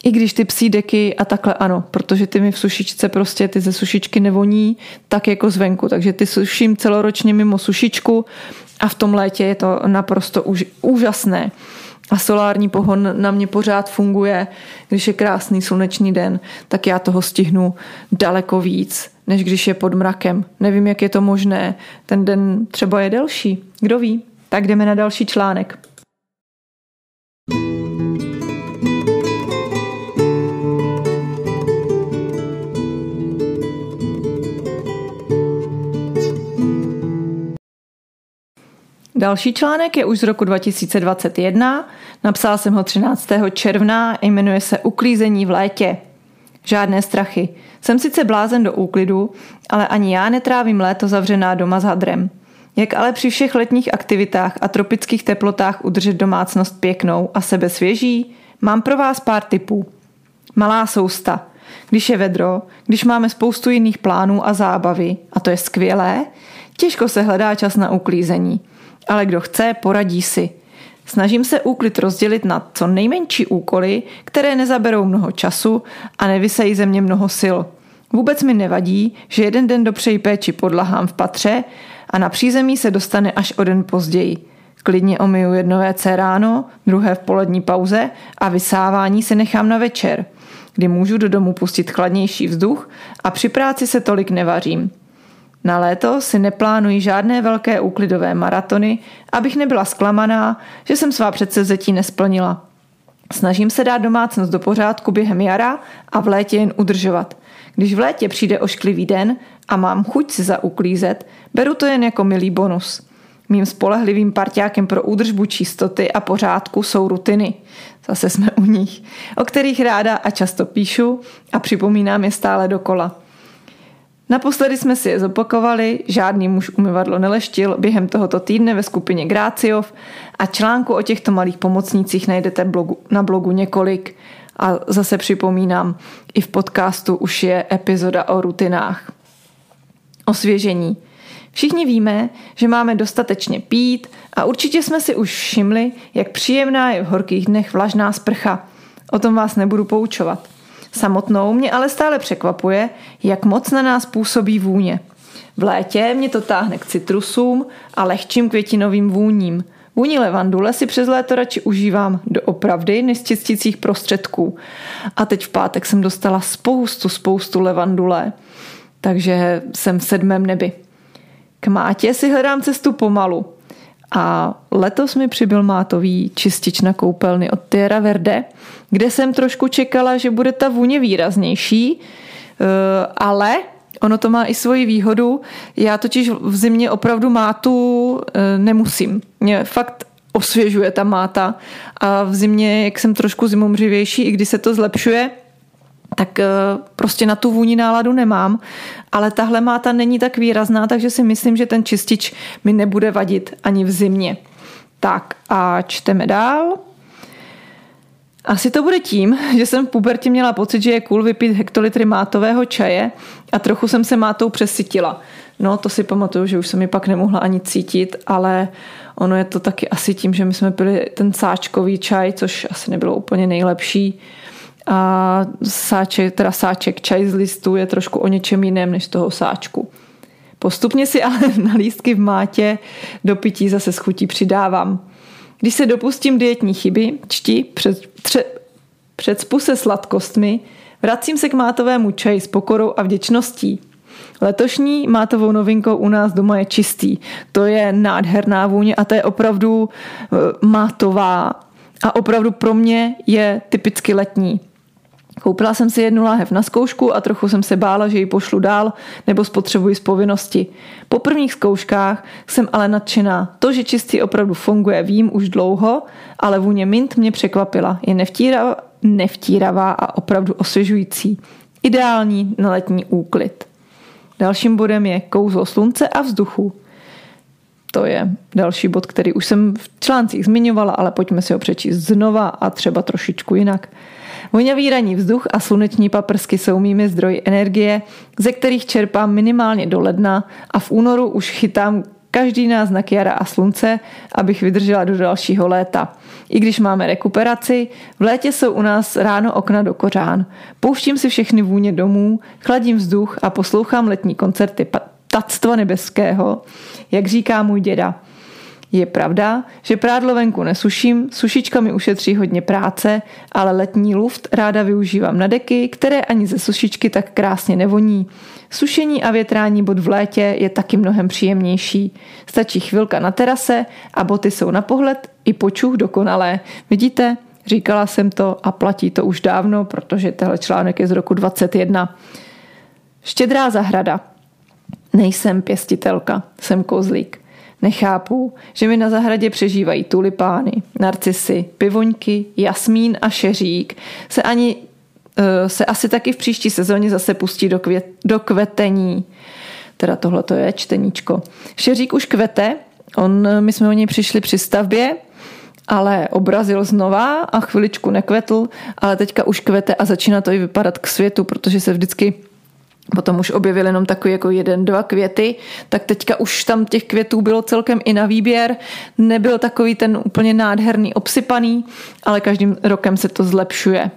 i když ty psí deky a takhle ano, protože ty mi v sušičce prostě ty ze sušičky nevoní tak jako zvenku, takže ty suším celoročně mimo sušičku a v tom létě je to naprosto už, úžasné. A solární pohon na mě pořád funguje. Když je krásný slunečný den, tak já toho stihnu daleko víc, než když je pod mrakem. Nevím, jak je to možné. Ten den třeba je delší. Kdo ví? Tak jdeme na další článek. Další článek je už z roku 2021, napsal jsem ho 13. června, jmenuje se Uklízení v létě. Žádné strachy. Jsem sice blázen do úklidu, ale ani já netrávím léto zavřená doma s hadrem. Jak ale při všech letních aktivitách a tropických teplotách udržet domácnost pěknou a sebe svěží? Mám pro vás pár tipů. Malá sousta. Když je vedro, když máme spoustu jiných plánů a zábavy, a to je skvělé, těžko se hledá čas na uklízení ale kdo chce, poradí si. Snažím se úklid rozdělit na co nejmenší úkoly, které nezaberou mnoho času a nevysejí ze mě mnoho sil. Vůbec mi nevadí, že jeden den dopřeji péči podlahám v patře a na přízemí se dostane až o den později. Klidně omiju jedno WC ráno, druhé v polední pauze a vysávání se nechám na večer, kdy můžu do domu pustit chladnější vzduch a při práci se tolik nevařím. Na léto si neplánuji žádné velké úklidové maratony, abych nebyla zklamaná, že jsem svá předsevzetí nesplnila. Snažím se dát domácnost do pořádku během jara a v létě jen udržovat. Když v létě přijde ošklivý den a mám chuť si zauklízet, beru to jen jako milý bonus. Mým spolehlivým parťákem pro údržbu čistoty a pořádku jsou rutiny. Zase jsme u nich, o kterých ráda a často píšu a připomínám je stále dokola. Naposledy jsme si je zopakovali, žádný muž umyvadlo neleštil během tohoto týdne ve skupině Gráciov a článku o těchto malých pomocnících najdete blogu, na blogu několik a zase připomínám, i v podcastu už je epizoda o rutinách. Osvěžení. Všichni víme, že máme dostatečně pít a určitě jsme si už všimli, jak příjemná je v horkých dnech vlažná sprcha. O tom vás nebudu poučovat. Samotnou mě ale stále překvapuje, jak moc na nás působí vůně. V létě mě to táhne k citrusům a lehčím květinovým vůním. Vůni levandule si přes léto radši užívám do opravdy než z čistících prostředků. A teď v pátek jsem dostala spoustu, spoustu levandule. Takže jsem v sedmém nebi. K mátě si hledám cestu pomalu. A letos mi přibyl mátový čistič na koupelny od Tierra Verde, kde jsem trošku čekala, že bude ta vůně výraznější, eh, ale ono to má i svoji výhodu. Já totiž v zimě opravdu mátu eh, nemusím. Mě fakt osvěžuje ta máta a v zimě, jak jsem trošku zimomřivější, i když se to zlepšuje, tak eh, prostě na tu vůni náladu nemám, ale tahle máta není tak výrazná, takže si myslím, že ten čistič mi nebude vadit ani v zimě. Tak a čteme dál. Asi to bude tím, že jsem v pubertě měla pocit, že je cool vypít hektolitry mátového čaje a trochu jsem se mátou přesytila. No, to si pamatuju, že už jsem mi pak nemohla ani cítit, ale ono je to taky asi tím, že my jsme pili ten sáčkový čaj, což asi nebylo úplně nejlepší a sáček, teda sáček čaj z listů je trošku o něčem jiném než toho sáčku. Postupně si ale na lístky v mátě do pití zase schutí přidávám. Když se dopustím dietní chyby, čti před, tře, před spuse sladkostmi, vracím se k mátovému čaji s pokorou a vděčností. Letošní mátovou novinkou u nás doma je čistý. To je nádherná vůně a to je opravdu e, mátová a opravdu pro mě je typicky letní. Koupila jsem si jednu láhev na zkoušku a trochu jsem se bála, že ji pošlu dál nebo spotřebuji z povinnosti. Po prvních zkouškách jsem ale nadšená. To, že čistý opravdu funguje, vím už dlouho, ale vůně mint mě překvapila. Je nevtíravá, nevtíravá a opravdu osvěžující. Ideální na letní úklid. Dalším bodem je kouzlo slunce a vzduchu. To je další bod, který už jsem v článcích zmiňovala, ale pojďme si ho přečíst znova a třeba trošičku jinak. Vonavý ranní vzduch a sluneční paprsky jsou mými zdroji energie, ze kterých čerpám minimálně do ledna a v únoru už chytám každý náznak jara a slunce, abych vydržela do dalšího léta. I když máme rekuperaci, v létě jsou u nás ráno okna do kořán. Pouštím si všechny vůně domů, chladím vzduch a poslouchám letní koncerty Tactva nebeského, jak říká můj děda. Je pravda, že prádlo venku nesuším, sušička mi ušetří hodně práce, ale letní luft ráda využívám na deky, které ani ze sušičky tak krásně nevoní. Sušení a větrání bod v létě je taky mnohem příjemnější. Stačí chvilka na terase a boty jsou na pohled i počuch dokonalé. Vidíte, říkala jsem to a platí to už dávno, protože tehle článek je z roku 21. Štědrá zahrada. Nejsem pěstitelka, jsem kozlík. Nechápu, že mi na zahradě přežívají tulipány, narcisy, pivoňky, jasmín a šeřík se ani eh, se asi taky v příští sezóně zase pustí do, květ, do kvetení. Teda tohle to je čteníčko. Šeřík už kvete, on, my jsme o něj přišli při stavbě, ale obrazil znova a chviličku nekvetl, ale teďka už kvete a začíná to i vypadat k světu, protože se vždycky Potom už objevil jenom takový jako jeden, dva květy, tak teďka už tam těch květů bylo celkem i na výběr. Nebyl takový ten úplně nádherný, obsypaný, ale každým rokem se to zlepšuje.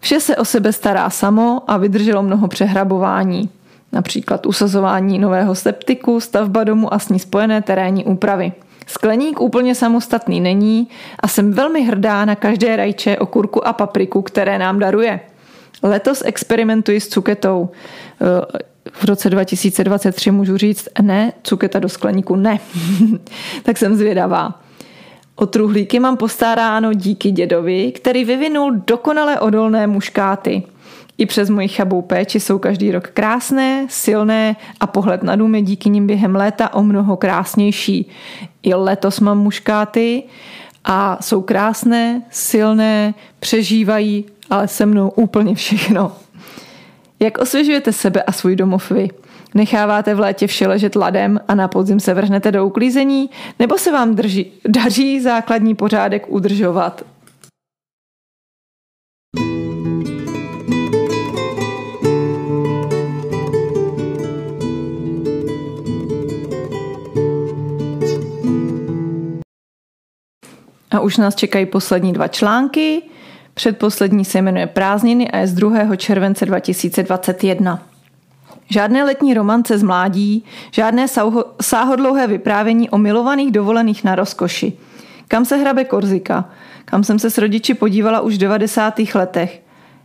Vše se o sebe stará samo a vydrželo mnoho přehrabování. Například usazování nového septiku, stavba domu a s ní spojené terénní úpravy. Skleník úplně samostatný není a jsem velmi hrdá na každé rajče, okurku a papriku, které nám daruje – Letos experimentuji s cuketou. V roce 2023 můžu říct ne, cuketa do skleníku ne. tak jsem zvědavá. O truhlíky mám postaráno díky dědovi, který vyvinul dokonale odolné muškáty. I přes moji chabou péči jsou každý rok krásné, silné a pohled na dům je díky nim během léta o mnoho krásnější. I letos mám muškáty a jsou krásné, silné, přežívají ale se mnou úplně všechno. Jak osvěžujete sebe a svůj domov vy? Necháváte v létě vše ležet ladem a na podzim se vrhnete do uklízení? Nebo se vám drží, daří základní pořádek udržovat? A už nás čekají poslední dva články. Předposlední se jmenuje Prázdniny a je z 2. července 2021. Žádné letní romance z mládí, žádné sáhodlouhé vyprávění o milovaných dovolených na rozkoši. Kam se hrabe Korzika? Kam jsem se s rodiči podívala už v 90. letech.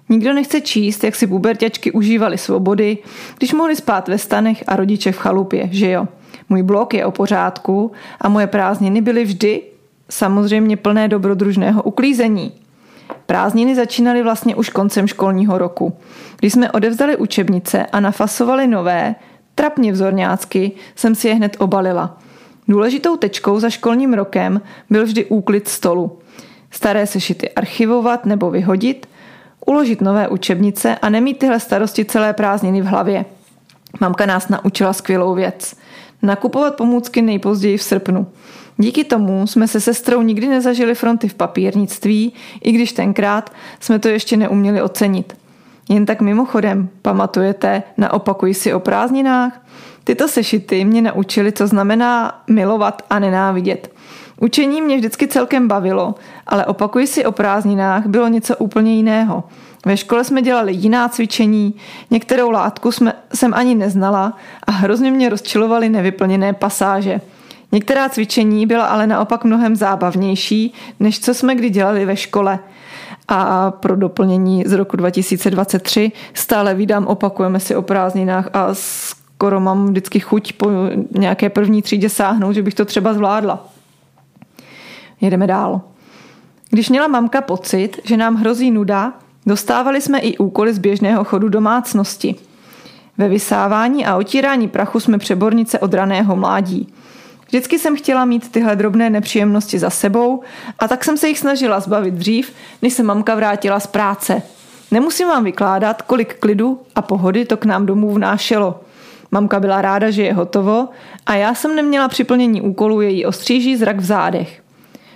Nikdo nechce číst, jak si puberťačky užívali svobody, když mohli spát ve stanech a rodiče v chalupě, že jo? Můj blok je o pořádku a moje prázdniny byly vždy samozřejmě plné dobrodružného uklízení. Prázdniny začínaly vlastně už koncem školního roku. Když jsme odevzdali učebnice a nafasovali nové, trapně vzorňácky, jsem si je hned obalila. Důležitou tečkou za školním rokem byl vždy úklid stolu. Staré sešity archivovat nebo vyhodit, uložit nové učebnice a nemít tyhle starosti celé prázdniny v hlavě. Mamka nás naučila skvělou věc. Nakupovat pomůcky nejpozději v srpnu. Díky tomu jsme se sestrou nikdy nezažili fronty v papírnictví, i když tenkrát jsme to ještě neuměli ocenit. Jen tak mimochodem, pamatujete na opakuj si o prázdninách? Tyto sešity mě naučily, co znamená milovat a nenávidět. Učení mě vždycky celkem bavilo, ale opakuj si o prázdninách bylo něco úplně jiného. Ve škole jsme dělali jiná cvičení, některou látku jsme, jsem ani neznala a hrozně mě rozčilovaly nevyplněné pasáže – Některá cvičení byla ale naopak mnohem zábavnější, než co jsme kdy dělali ve škole. A pro doplnění z roku 2023 stále vydám, opakujeme si o prázdninách a skoro mám vždycky chuť po nějaké první třídě sáhnout, že bych to třeba zvládla. Jedeme dál. Když měla mamka pocit, že nám hrozí nuda, dostávali jsme i úkoly z běžného chodu domácnosti. Ve vysávání a otírání prachu jsme přebornice od raného mládí. Vždycky jsem chtěla mít tyhle drobné nepříjemnosti za sebou a tak jsem se jich snažila zbavit dřív, než se mamka vrátila z práce. Nemusím vám vykládat, kolik klidu a pohody to k nám domů vnášelo. Mamka byla ráda, že je hotovo a já jsem neměla při plnění úkolu její ostříží zrak v zádech.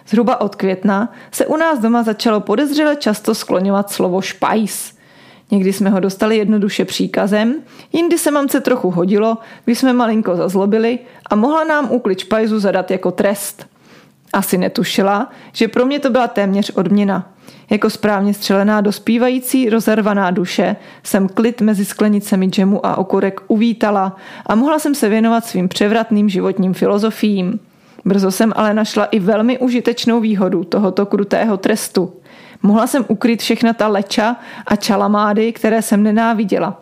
Zhruba od května se u nás doma začalo podezřele často skloňovat slovo špajs. Někdy jsme ho dostali jednoduše příkazem, jindy se mamce trochu hodilo, když jsme malinko zazlobili a mohla nám úklid špajzu zadat jako trest. Asi netušila, že pro mě to byla téměř odměna. Jako správně střelená dospívající rozervaná duše jsem klid mezi sklenicemi džemu a okurek uvítala a mohla jsem se věnovat svým převratným životním filozofiím. Brzo jsem ale našla i velmi užitečnou výhodu tohoto krutého trestu. Mohla jsem ukryt všechna ta leča a čalamády, které jsem nenáviděla.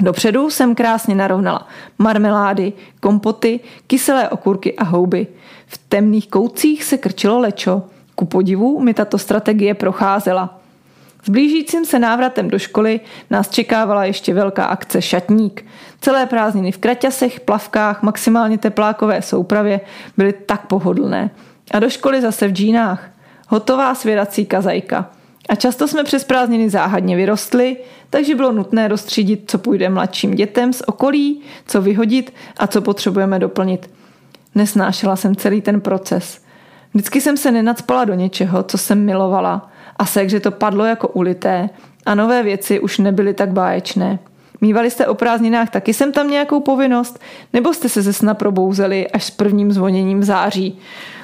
Dopředu jsem krásně narovnala marmelády, kompoty, kyselé okurky a houby. V temných koutcích se krčilo lečo. Ku podivu mi tato strategie procházela. S blížícím se návratem do školy nás čekávala ještě velká akce Šatník. Celé prázdniny v kraťasech, plavkách, maximálně teplákové soupravě byly tak pohodlné. A do školy zase v džínách. Hotová svědací kazajka. A často jsme přes prázdniny záhadně vyrostli, takže bylo nutné rozstřídit, co půjde mladším dětem z okolí, co vyhodit a co potřebujeme doplnit. Nesnášela jsem celý ten proces. Vždycky jsem se nenacpala do něčeho, co jsem milovala a sekře to padlo jako ulité a nové věci už nebyly tak báječné. Mývali jste o prázdninách taky jsem tam nějakou povinnost? Nebo jste se ze sna probouzeli až s prvním zvoněním září?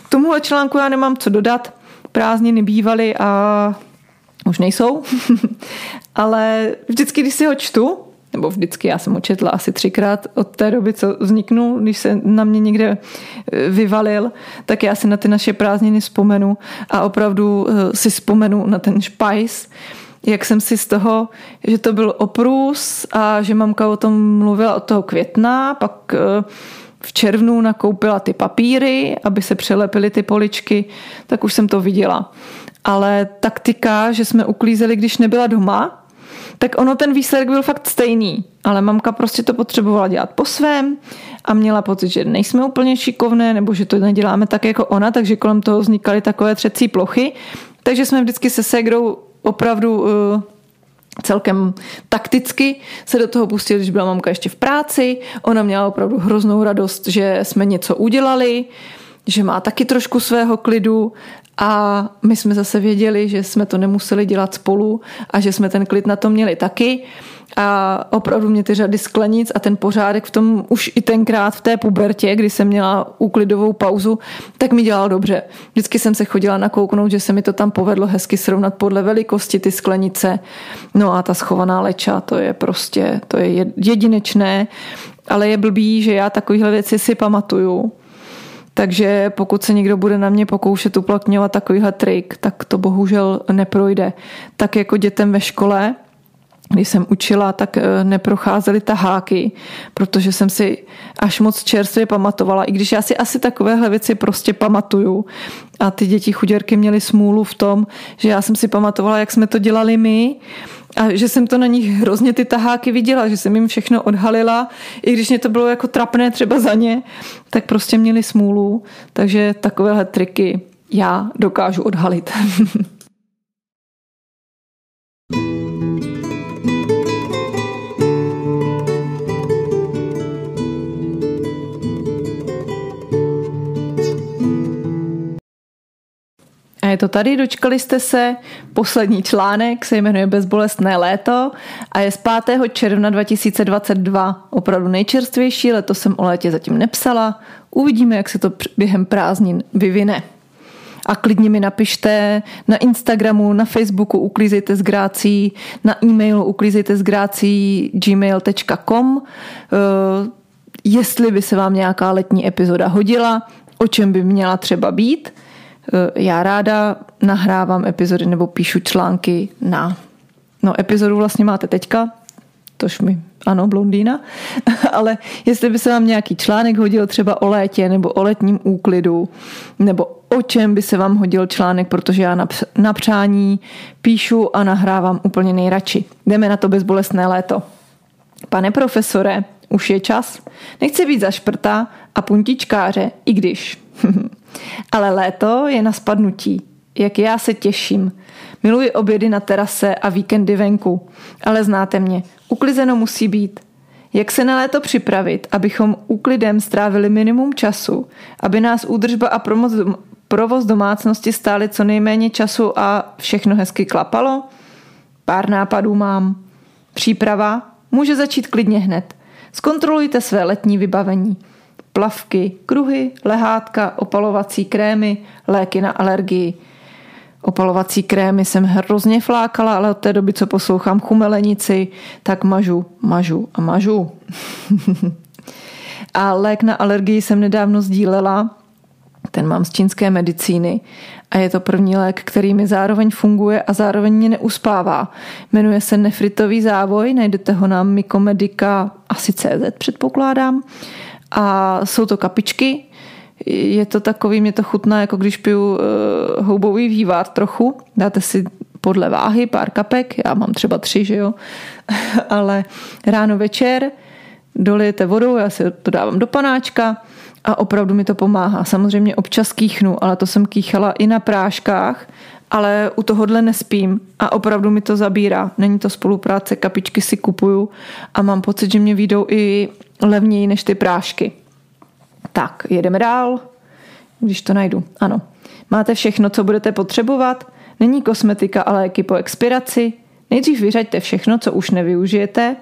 K tomuhle článku já nemám co dodat. Prázdniny bývaly a už nejsou. Ale vždycky, když si ho čtu, nebo vždycky, já jsem ho četla asi třikrát od té doby, co vzniknul, když se na mě někde e, vyvalil, tak já si na ty naše prázdniny vzpomenu a opravdu e, si vzpomenu na ten špajs, jak jsem si z toho, že to byl oprus a že mamka o tom mluvila od toho května, pak e, v červnu nakoupila ty papíry, aby se přelepily ty poličky, tak už jsem to viděla. Ale taktika, že jsme uklízeli, když nebyla doma, tak ono ten výsledek byl fakt stejný. Ale mamka prostě to potřebovala dělat po svém a měla pocit, že nejsme úplně šikovné nebo že to neděláme tak jako ona, takže kolem toho vznikaly takové třecí plochy. Takže jsme vždycky se Segrou opravdu uh, celkem takticky se do toho pustili, když byla mamka ještě v práci. Ona měla opravdu hroznou radost, že jsme něco udělali, že má taky trošku svého klidu a my jsme zase věděli, že jsme to nemuseli dělat spolu a že jsme ten klid na to měli taky. A opravdu mě ty řady sklenic a ten pořádek v tom už i tenkrát v té pubertě, kdy jsem měla úklidovou pauzu, tak mi dělal dobře. Vždycky jsem se chodila nakouknout, že se mi to tam povedlo hezky srovnat podle velikosti ty sklenice. No a ta schovaná leča, to je prostě, to je jedinečné, ale je blbý, že já takovéhle věci si pamatuju takže pokud se někdo bude na mě pokoušet uplatňovat takovýhle trik, tak to bohužel neprojde. Tak jako dětem ve škole, když jsem učila, tak eh, neprocházely taháky, protože jsem si až moc čerstvě pamatovala, i když já si asi takovéhle věci prostě pamatuju. A ty děti chuděrky měly smůlu v tom, že já jsem si pamatovala, jak jsme to dělali my a že jsem to na nich hrozně ty taháky viděla, že jsem jim všechno odhalila, i když mě to bylo jako trapné třeba za ně, tak prostě měli smůlu, takže takovéhle triky já dokážu odhalit. je to tady, dočkali jste se. Poslední článek se jmenuje Bezbolestné léto a je z 5. června 2022. Opravdu nejčerstvější, letos jsem o létě zatím nepsala. Uvidíme, jak se to během prázdnin vyvine. A klidně mi napište na Instagramu, na Facebooku uklízejte s grácí, na e-mailu uklízejte s grácí gmail.com eh, jestli by se vám nějaká letní epizoda hodila, o čem by měla třeba být – já ráda nahrávám epizody nebo píšu články na... No, epizodu vlastně máte teďka, tož mi, ano, blondýna, ale jestli by se vám nějaký článek hodil třeba o létě nebo o letním úklidu, nebo o čem by se vám hodil článek, protože já na přání píšu a nahrávám úplně nejradši. Jdeme na to bezbolestné léto. Pane profesore, už je čas. Nechci být zašprta a puntičkáře, i když. Ale léto je na spadnutí. Jak já se těším. Miluji obědy na terase a víkendy venku. Ale znáte mě. Uklizeno musí být. Jak se na léto připravit, abychom úklidem strávili minimum času, aby nás údržba a provoz domácnosti stály co nejméně času a všechno hezky klapalo? Pár nápadů mám. Příprava může začít klidně hned. Zkontrolujte své letní vybavení. Plavky, kruhy, lehátka, opalovací krémy, léky na alergii. Opalovací krémy jsem hrozně flákala, ale od té doby, co poslouchám chumelenici, tak mažu, mažu a mažu. a lék na alergii jsem nedávno sdílela, ten mám z čínské medicíny a je to první lék, který mi zároveň funguje a zároveň mě neuspává. Jmenuje se nefritový závoj, najdete ho na Mykomedika asi CZ předpokládám. A jsou to kapičky, je to takový, mě to chutná, jako když piju uh, houbový vývar trochu, dáte si podle váhy pár kapek, já mám třeba tři, že jo, ale ráno večer dolijete vodou, já si to dávám do panáčka, a opravdu mi to pomáhá. Samozřejmě občas kýchnu, ale to jsem kýchala i na práškách, ale u tohohle nespím a opravdu mi to zabírá. Není to spolupráce, kapičky si kupuju a mám pocit, že mě výjdou i levněji než ty prášky. Tak, jedeme dál, když to najdu. Ano. Máte všechno, co budete potřebovat? Není kosmetika a léky po expiraci? Nejdřív vyřaďte všechno, co už nevyužijete,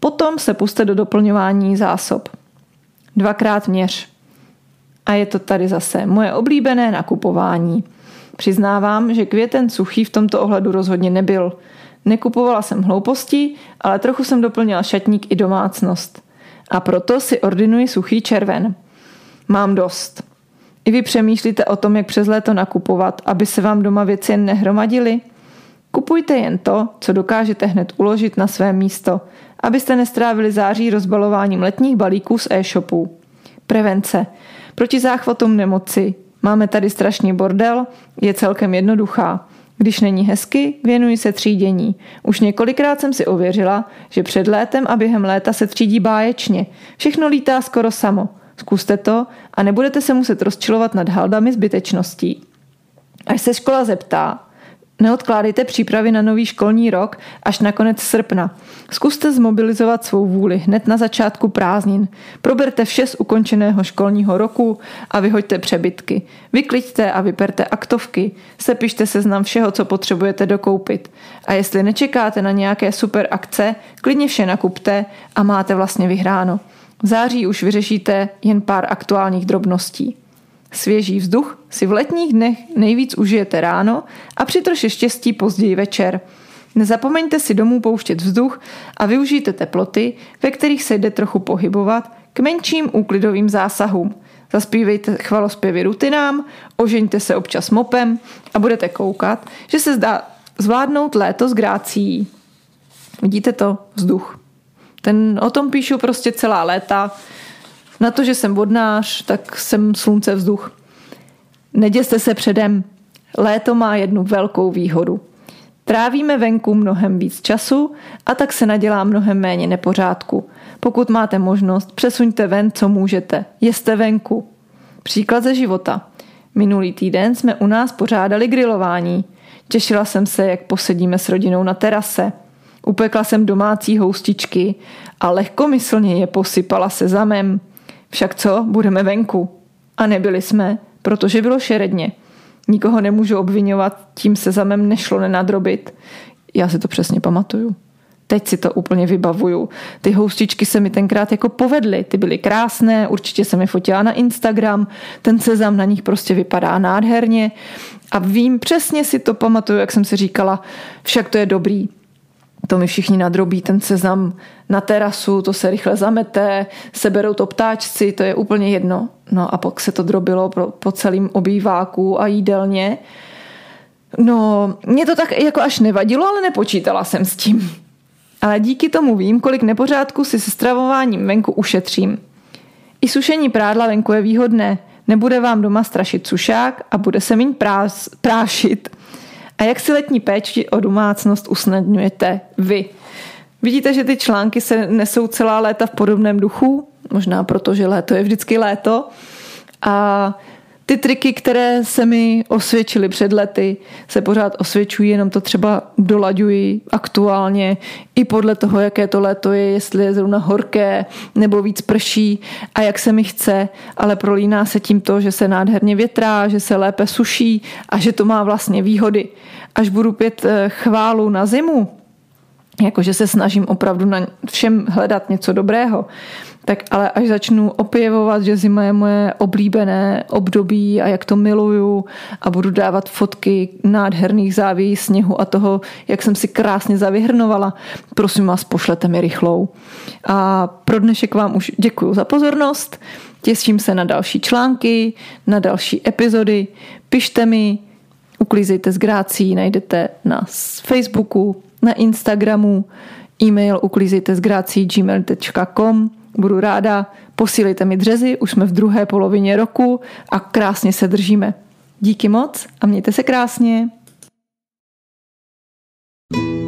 potom se puste do doplňování zásob. Dvakrát měř. A je to tady zase moje oblíbené nakupování. Přiznávám, že květen suchý v tomto ohledu rozhodně nebyl. Nekupovala jsem hlouposti, ale trochu jsem doplnila šatník i domácnost. A proto si ordinuji suchý červen. Mám dost. I vy přemýšlíte o tom, jak přes léto nakupovat, aby se vám doma věci jen nehromadily? Kupujte jen to, co dokážete hned uložit na své místo, abyste nestrávili září rozbalováním letních balíků z e-shopů. Prevence. Proti záchvatům nemoci. Máme tady strašný bordel, je celkem jednoduchá. Když není hezky, věnuji se třídění. Už několikrát jsem si ověřila, že před létem a během léta se třídí báječně. Všechno lítá skoro samo. Zkuste to a nebudete se muset rozčilovat nad haldami zbytečností. Až se škola zeptá, Neodkládejte přípravy na nový školní rok až na konec srpna. Zkuste zmobilizovat svou vůli hned na začátku prázdnin. Proberte vše z ukončeného školního roku a vyhoďte přebytky. Vykliďte a vyperte aktovky. Sepište seznam všeho, co potřebujete dokoupit. A jestli nečekáte na nějaké super akce, klidně vše nakupte a máte vlastně vyhráno. V září už vyřešíte jen pár aktuálních drobností. Svěží vzduch si v letních dnech nejvíc užijete ráno a při troše štěstí později večer. Nezapomeňte si domů pouštět vzduch a využijte teploty, ve kterých se jde trochu pohybovat, k menším úklidovým zásahům. Zaspívejte chvalospěvy rutinám, ožeňte se občas mopem a budete koukat, že se zdá zvládnout léto s grácí. Vidíte to? Vzduch. Ten, o tom píšu prostě celá léta. Na to, že jsem vodnář, tak jsem slunce vzduch. Neděste se předem. Léto má jednu velkou výhodu. Trávíme venku mnohem víc času a tak se nadělá mnohem méně nepořádku. Pokud máte možnost, přesuňte ven, co můžete. Jeste venku. Příklad ze života. Minulý týden jsme u nás pořádali grilování. Těšila jsem se, jak posedíme s rodinou na terase. Upekla jsem domácí houstičky a lehkomyslně je posypala sezamem. Však co, budeme venku. A nebyli jsme, protože bylo šeredně. Nikoho nemůžu obvinovat, tím se zamem nešlo nenadrobit. Já si to přesně pamatuju. Teď si to úplně vybavuju. Ty houstičky se mi tenkrát jako povedly. Ty byly krásné, určitě jsem je fotila na Instagram. Ten sezam na nich prostě vypadá nádherně. A vím, přesně si to pamatuju, jak jsem si říkala, však to je dobrý to mi všichni nadrobí ten seznam na terasu, to se rychle zamete, seberou to ptáčci, to je úplně jedno. No a pak se to drobilo po, po celém obýváku a jídelně. No, mě to tak jako až nevadilo, ale nepočítala jsem s tím. Ale díky tomu vím, kolik nepořádku si se stravováním venku ušetřím. I sušení prádla venku je výhodné. Nebude vám doma strašit sušák a bude se méně prášit. A jak si letní péči o domácnost usnadňujete vy? Vidíte, že ty články se nesou celá léta v podobném duchu, možná proto, že léto je vždycky léto. A Ty triky, které se mi osvědčily před lety, se pořád osvědčují, jenom to třeba dolaďuji aktuálně i podle toho, jaké to léto je, jestli je zrovna horké nebo víc prší a jak se mi chce, ale prolíná se tím to, že se nádherně větrá, že se lépe suší a že to má vlastně výhody. Až budu pět eh, chválu na zimu, jakože se snažím opravdu na všem hledat něco dobrého, tak ale až začnu opěvovat, že zima je moje oblíbené období a jak to miluju a budu dávat fotky nádherných závějí sněhu a toho, jak jsem si krásně zavyhrnovala, prosím vás, pošlete mi rychlou. A pro dnešek vám už děkuji za pozornost, těším se na další články, na další epizody, pište mi, uklízejte z grácí, najdete na Facebooku, na Instagramu, e-mail uklízejte z gmail.com Budu ráda, posílejte mi dřezy, už jsme v druhé polovině roku a krásně se držíme. Díky moc a mějte se krásně. thank you